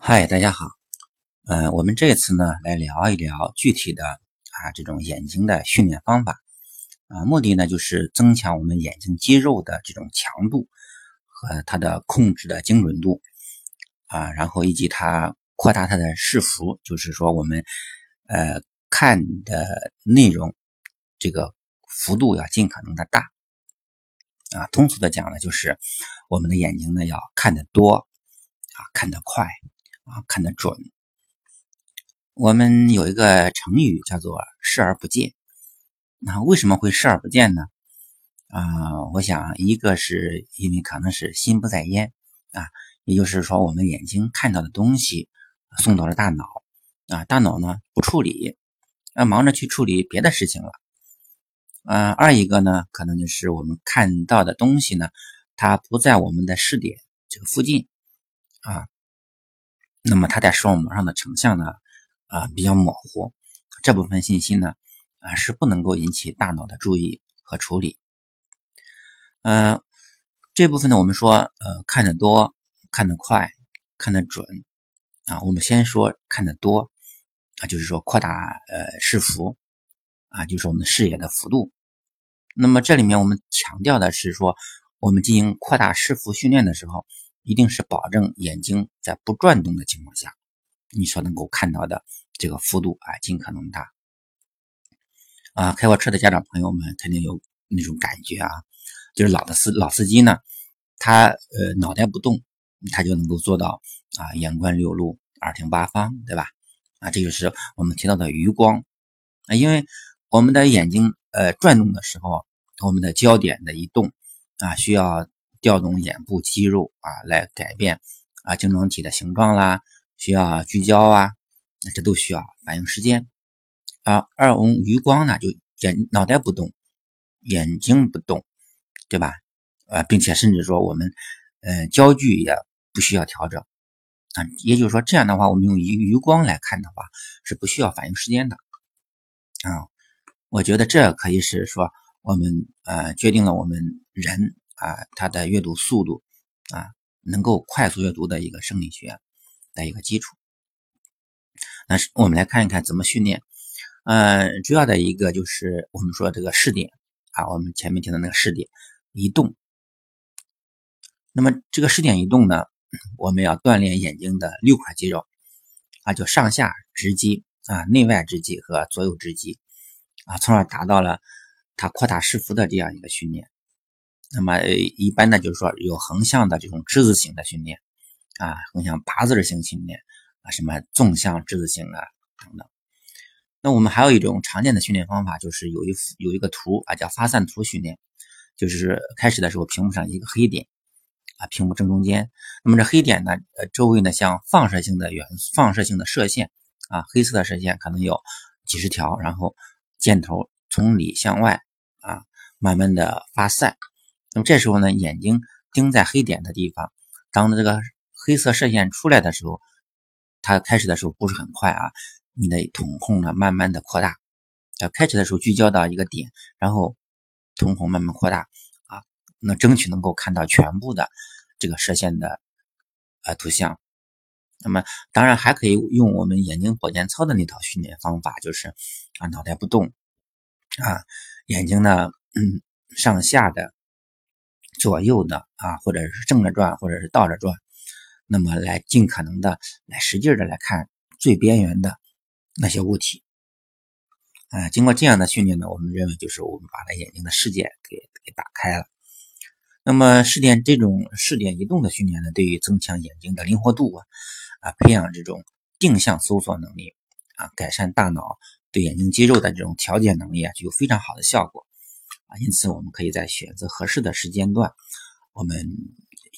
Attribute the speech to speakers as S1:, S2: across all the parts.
S1: 嗨，大家好。嗯，我们这次呢来聊一聊具体的啊这种眼睛的训练方法啊，目的呢就是增强我们眼睛肌肉的这种强度和它的控制的精准度啊，然后以及它扩大它的视幅，就是说我们呃看的内容这个幅度要尽可能的大啊。通俗的讲呢，就是我们的眼睛呢要看得多啊，看得快。啊，看得准。我们有一个成语叫做“视而不见”。那为什么会视而不见呢？啊，我想一个是因为可能是心不在焉啊，也就是说我们眼睛看到的东西送到了大脑啊，大脑呢不处理，啊忙着去处理别的事情了。啊，二一个呢，可能就是我们看到的东西呢，它不在我们的视点这个附近啊。那么它在视网膜上的成像呢，啊比较模糊，这部分信息呢，啊是不能够引起大脑的注意和处理。嗯，这部分呢，我们说，呃，看得多，看得快，看得准，啊，我们先说看得多，啊，就是说扩大呃视幅，啊，就是我们视野的幅度。那么这里面我们强调的是说，我们进行扩大视幅训练的时候。一定是保证眼睛在不转动的情况下，你所能够看到的这个幅度啊，尽可能大。啊，开过车的家长朋友们肯定有那种感觉啊，就是老的司老司机呢，他呃脑袋不动，他就能够做到啊眼观六路，耳听八方，对吧？啊，这就是我们提到的余光啊，因为我们的眼睛呃转动的时候，我们的焦点的移动啊需要。调动眼部肌肉啊，来改变啊晶状体的形状啦，需要聚焦啊，这都需要反应时间啊。而我们余光呢，就眼脑袋不动，眼睛不动，对吧？呃，并且甚至说我们呃焦距也不需要调整啊。也就是说，这样的话，我们用余余光来看的话，是不需要反应时间的啊。我觉得这可以是说我们呃决定了我们人。啊，它的阅读速度啊，能够快速阅读的一个生理学的一个基础。那是我们来看一看怎么训练。嗯，主要的一个就是我们说这个视点啊，我们前面提到那个视点移动。那么这个视点移动呢，我们要锻炼眼睛的六块肌肉啊，就上下直肌啊、内外直肌和左右直肌啊，从而达到了它扩大视幅的这样一个训练。那么一般呢，就是说有横向的这种之字形的训练啊，横向八字形训练啊，什么纵向之字形啊等等。那我们还有一种常见的训练方法，就是有一有一个图啊，叫发散图训练，就是开始的时候屏幕上一个黑点啊，屏幕正中间，那么这黑点呢，呃，周围呢像放射性的元放射性的射线啊，黑色的射线可能有几十条，然后箭头从里向外啊，慢慢的发散。那么这时候呢，眼睛盯在黑点的地方，当这个黑色射线出来的时候，它开始的时候不是很快啊，你的瞳孔呢慢慢的扩大，呃，开始的时候聚焦到一个点，然后瞳孔慢慢扩大啊，那争取能够看到全部的这个射线的呃图像。那么当然还可以用我们眼睛保健操的那套训练方法，就是啊脑袋不动啊，眼睛呢嗯上下的。左右的啊，或者是正着转，或者是倒着转，那么来尽可能的来使劲的来看最边缘的那些物体。啊，经过这样的训练呢，我们认为就是我们把它眼睛的视界给给打开了。那么视点这种视点移动的训练呢，对于增强眼睛的灵活度啊，啊，培养这种定向搜索能力啊，改善大脑对眼睛肌肉的这种调节能力啊，具有非常好的效果。啊，因此我们可以在选择合适的时间段，我们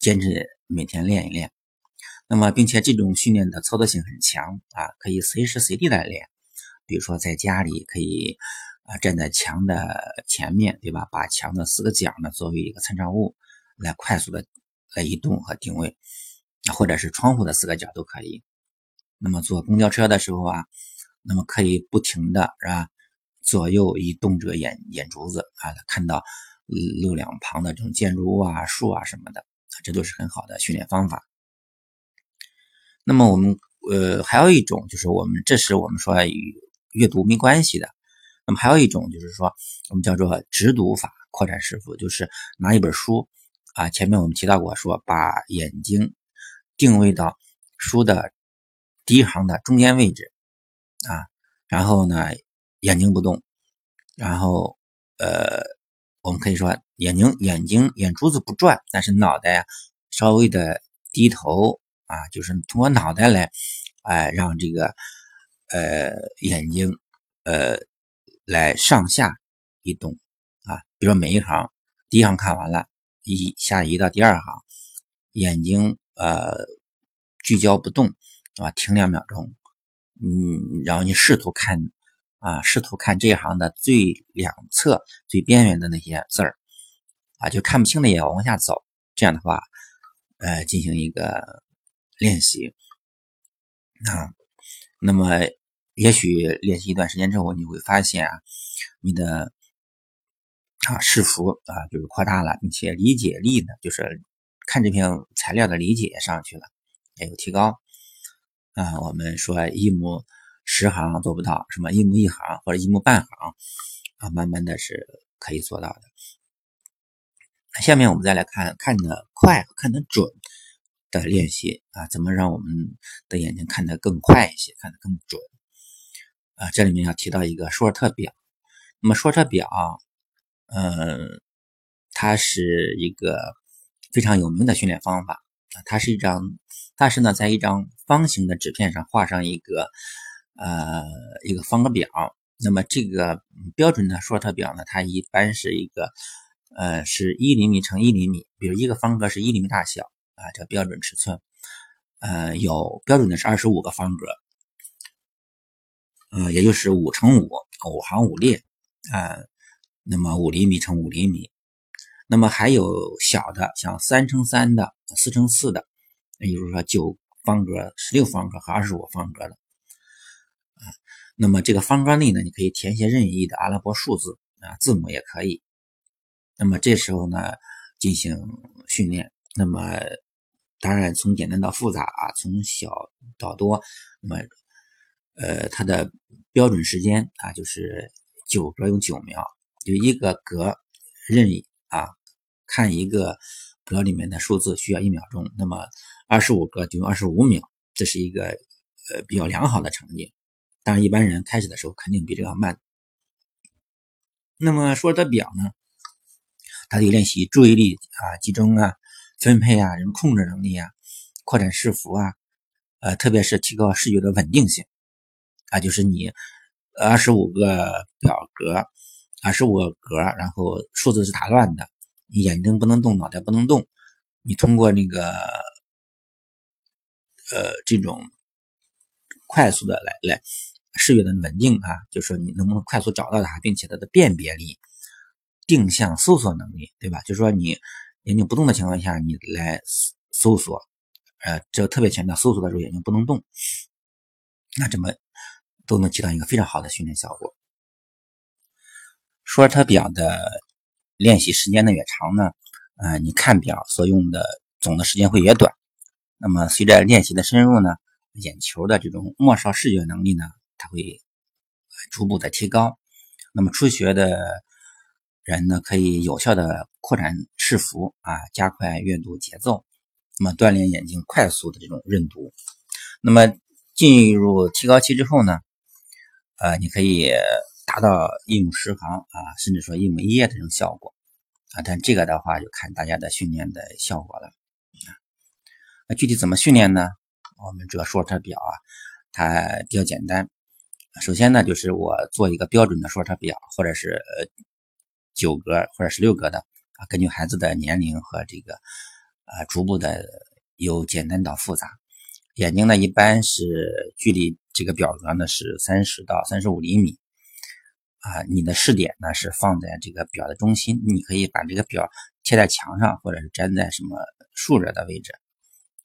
S1: 坚持每天练一练。那么，并且这种训练的操作性很强啊，可以随时随地来练。比如说在家里可以啊站在墙的前面，对吧？把墙的四个角呢作为一个参照物来快速的来移动和定位，或者是窗户的四个角都可以。那么坐公交车的时候啊，那么可以不停的是吧？左右移动着眼眼珠子啊，看到路两旁的这种建筑物啊、树啊什么的，这都是很好的训练方法。那么我们呃还有一种就是我们这是我们说与阅读没关系的。那么还有一种就是说我们叫做直读法扩展视幅，就是拿一本书啊，前面我们提到过，说把眼睛定位到书的第一行的中间位置啊，然后呢眼睛不动，然后呃我们可以说眼睛眼睛眼珠子不转，但是脑袋稍微的低头。啊，就是通过脑袋来，哎，让这个呃眼睛呃来上下移动啊。比如说每一行，第一行看完了，移下移到第二行，眼睛呃聚焦不动啊，停两秒钟，嗯，然后你试图看啊，试图看这一行的最两侧最边缘的那些字儿啊，就看不清的也要往下走。这样的话，呃，进行一个。练习啊，那么也许练习一段时间之后，你会发现啊，你的啊视幅啊就是扩大了，并且理解力呢，就是看这篇材料的理解上去了，也有提高啊。我们说一模十行做不到，什么一目一行或者一目半行啊，慢慢的是可以做到的。下面我们再来看看的快和看的准。的练习啊，怎么让我们的眼睛看得更快一些，看得更准啊？这里面要提到一个舒尔特表。那么舒尔特表，嗯，它是一个非常有名的训练方法啊。它是一张，它是呢在一张方形的纸片上画上一个呃一个方格表。那么这个标准的说特表呢，它一般是一个呃是一厘米乘一厘米，比如一个方格是一厘米大小。啊，这标准尺寸，呃，有标准的是二十五个方格，呃，也就是五乘五，五行五列，啊，那么五厘米乘五厘米，那么还有小的，像三乘三的、四乘四的，也就是说九方格、十六方格和二十五方格的，那么这个方格内呢，你可以填写任意的阿拉伯数字啊，字母也可以，那么这时候呢，进行训练，那么。当然，从简单到复杂啊，从小到多，那么，呃，它的标准时间啊，就是九格用九秒，就一个格任意啊看一个格里面的数字需要一秒钟，那么二十五格就用二十五秒，这是一个呃比较良好的成绩。当然，一般人开始的时候肯定比这个慢。那么说的表呢，它得练习注意力啊，集中啊。分配啊，人控制能力啊，扩展视幅啊，呃，特别是提高视觉的稳定性啊，就是你二十五个表格，二十五个格，然后数字是打乱的，你眼睛不能动，脑袋不能动，你通过那个呃这种快速的来来视觉的稳定啊，就是说你能不能快速找到它，并且它的辨别力、定向搜索能力，对吧？就是说你。眼睛不动的情况下，你来搜索，呃，这特别强调搜索的时候眼睛不能动，那这么都能起到一个非常好的训练效果。舒尔特表的练习时间呢越长呢，呃，你看表所用的总的时间会越短。那么随着练习的深入呢，眼球的这种末梢视觉能力呢，它会逐步的提高。那么初学的。人呢可以有效的扩展视幅啊，加快阅读节奏，那么锻炼眼睛快速的这种认读。那么进入提高期之后呢，呃，你可以达到一目十行啊，甚至说一目一页的这种效果啊。但这个的话就看大家的训练的效果了。那具体怎么训练呢？我们主要说特表啊，它比较简单。首先呢，就是我做一个标准的说特表，或者是呃。九格或者十六格的啊，根据孩子的年龄和这个啊，逐步的由简单到复杂。眼睛呢，一般是距离这个表格呢是三十到三十五厘米啊。你的视点呢是放在这个表的中心，你可以把这个表贴在墙上，或者是粘在什么竖着的位置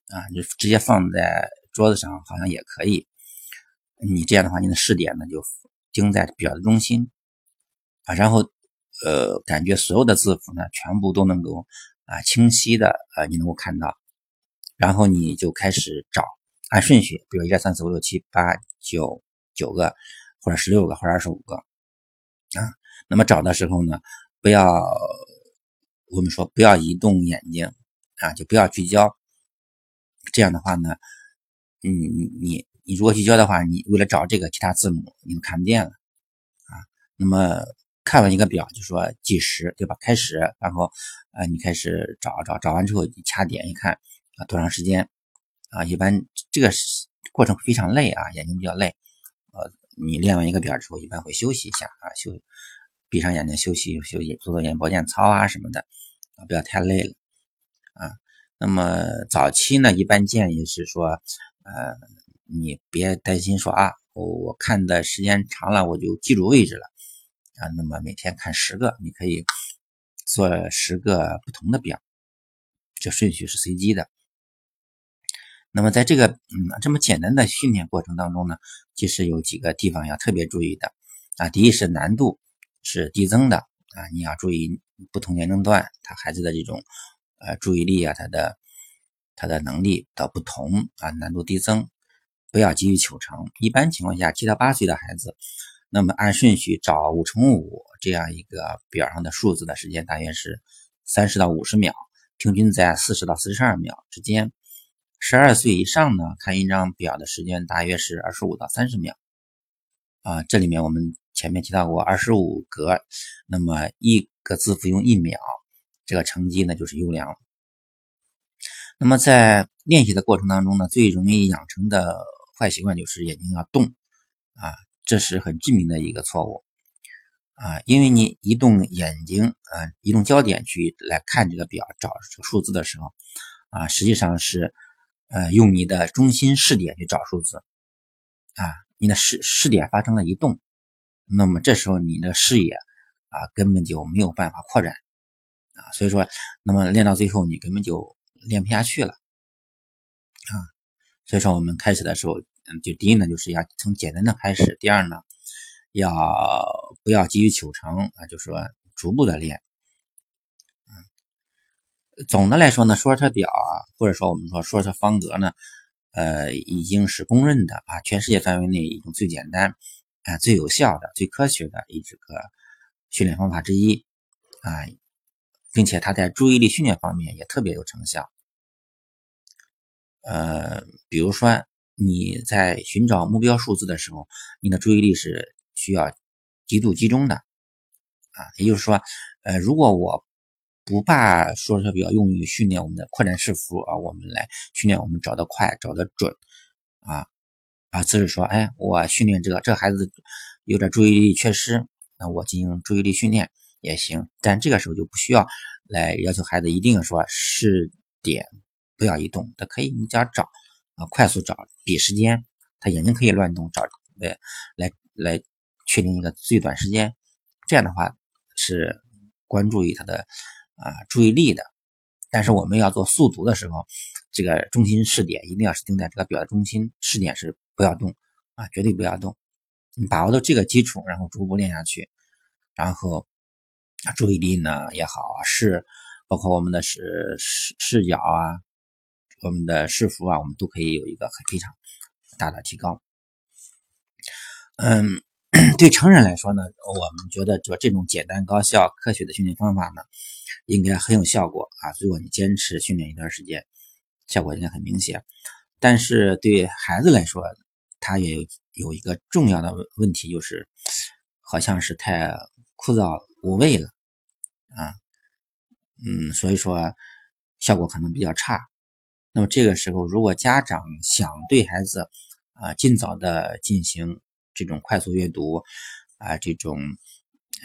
S1: 啊，就直接放在桌子上，好像也可以。你这样的话，你的视点呢就盯在表的中心啊，然后。呃，感觉所有的字符呢，全部都能够啊清晰的啊，你能够看到，然后你就开始找按顺序，比如一二三四五六七八九九个，或者十六个，或者二十五个啊。那么找的时候呢，不要我们说不要移动眼睛啊，就不要聚焦。这样的话呢，嗯，你你如果聚焦的话，你为了找这个其他字母，你就看不见了啊。那么看完一个表，就说计时，对吧？开始，然后呃，你开始找找找完之后，你掐点一看啊，多长时间啊？一般这个过程非常累啊，眼睛比较累。呃，你练完一个表之后，一般会休息一下啊，休。闭上眼睛休息休息，做做眼保健操啊什么的啊，不要太累了啊。那么早期呢，一般建议是说，呃，你别担心说啊，我我看的时间长了，我就记住位置了啊。那么每天看十个，你可以做十个不同的表，这顺序是随机的。那么在这个嗯这么简单的训练过程当中呢，其实有几个地方要特别注意的啊。第一是难度。是递增的啊，你要注意不同年龄段他孩子的这种呃注意力啊，他的他的能力的不同啊，难度递增，不要急于求成。一般情况下，七到八岁的孩子，那么按顺序找五乘五这样一个表上的数字的时间大约是三十到五十秒，平均在四十到四十二秒之间。十二岁以上呢，看一张表的时间大约是二十五到三十秒啊，这里面我们。前面提到过二十五格，那么一个字符用一秒，这个成绩呢就是优良。那么在练习的过程当中呢，最容易养成的坏习惯就是眼睛要动啊，这是很致命的一个错误啊，因为你移动眼睛啊，移动焦点去来看这个表找数字的时候啊，实际上是呃用你的中心视点去找数字啊，你的视视点发生了移动。那么这时候你的视野啊根本就没有办法扩展啊，所以说，那么练到最后你根本就练不下去了。所以说我们开始的时候，嗯，就第一呢就是要从简单的开始，第二呢要不要急于求成啊，就说逐步的练。嗯，总的来说呢，说车表啊，或者说我们说说车方格呢，呃，已经是公认的啊，全世界范围内一种最简单。啊，最有效的、最科学的一这个训练方法之一啊，并且它在注意力训练方面也特别有成效。呃，比如说你在寻找目标数字的时候，你的注意力是需要极度集中的啊。也就是说，呃，如果我不把说车表用于训练我们的扩展视幅啊，我们来训练我们找得快、找得准啊。啊，只是说，哎，我训练这个这孩子有点注意力缺失，那我进行注意力训练也行。但这个时候就不需要来要求孩子一定说试点不要移动，它可以你只要找啊，快速找，比时间，他眼睛可以乱动，找来来来确定一个最短时间。这样的话是关注于他的啊注意力的。但是我们要做速读的时候，这个中心视点一定要是定在这个表的中心，视点是。不要动啊，绝对不要动。你把握到这个基础，然后逐步练下去，然后注意力呢也好，视包括我们的视视视角啊，我们的视幅啊，我们都可以有一个很非常大的提高。嗯，对成人来说呢，我们觉得说这种简单、高效、科学的训练方法呢，应该很有效果啊。如果你坚持训练一段时间，效果应该很明显。但是对孩子来说，他也有有一个重要的问题，就是好像是太枯燥无味了啊，嗯，所以说效果可能比较差。那么这个时候，如果家长想对孩子啊尽早的进行这种快速阅读啊这种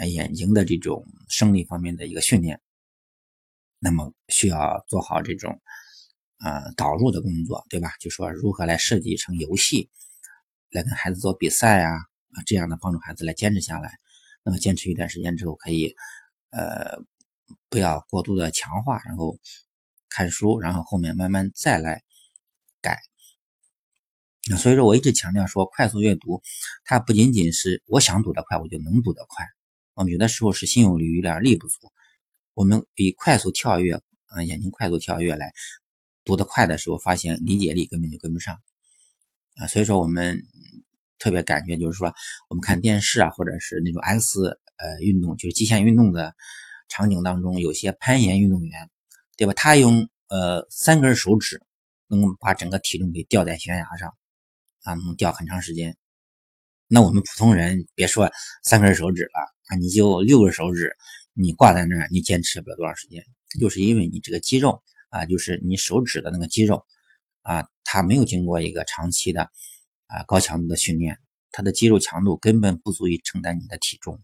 S1: 眼睛的这种生理方面的一个训练，那么需要做好这种啊导入的工作，对吧？就说如何来设计成游戏。来跟孩子做比赛啊啊，这样的帮助孩子来坚持下来。那么坚持一段时间之后，可以呃不要过度的强化，然后看书，然后后面慢慢再来改。所以说我一直强调说，快速阅读它不仅仅是我想读得快，我就能读得快。我们有的时候是心有余而力不足，我们以快速跳跃啊，眼睛快速跳跃来读得快的时候，发现理解力根本就跟不上。啊，所以说我们特别感觉就是说，我们看电视啊，或者是那种 X 呃运动，就是极限运动的场景当中，有些攀岩运动员，对吧？他用呃三根手指能把整个体重给吊在悬崖上，啊，能吊很长时间。那我们普通人别说三根手指了啊，你就六个手指，你挂在那儿，你坚持不了多长时间。就是因为你这个肌肉啊，就是你手指的那个肌肉啊，它没有经过一个长期的啊高强度的训练，它的肌肉强度根本不足以承担你的体重。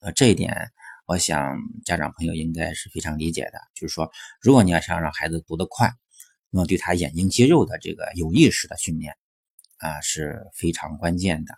S1: 呃，这一点我想家长朋友应该是非常理解的。就是说，如果你要想让孩子读得快，那么对他眼睛肌肉的这个有意识的训练啊是非常关键的。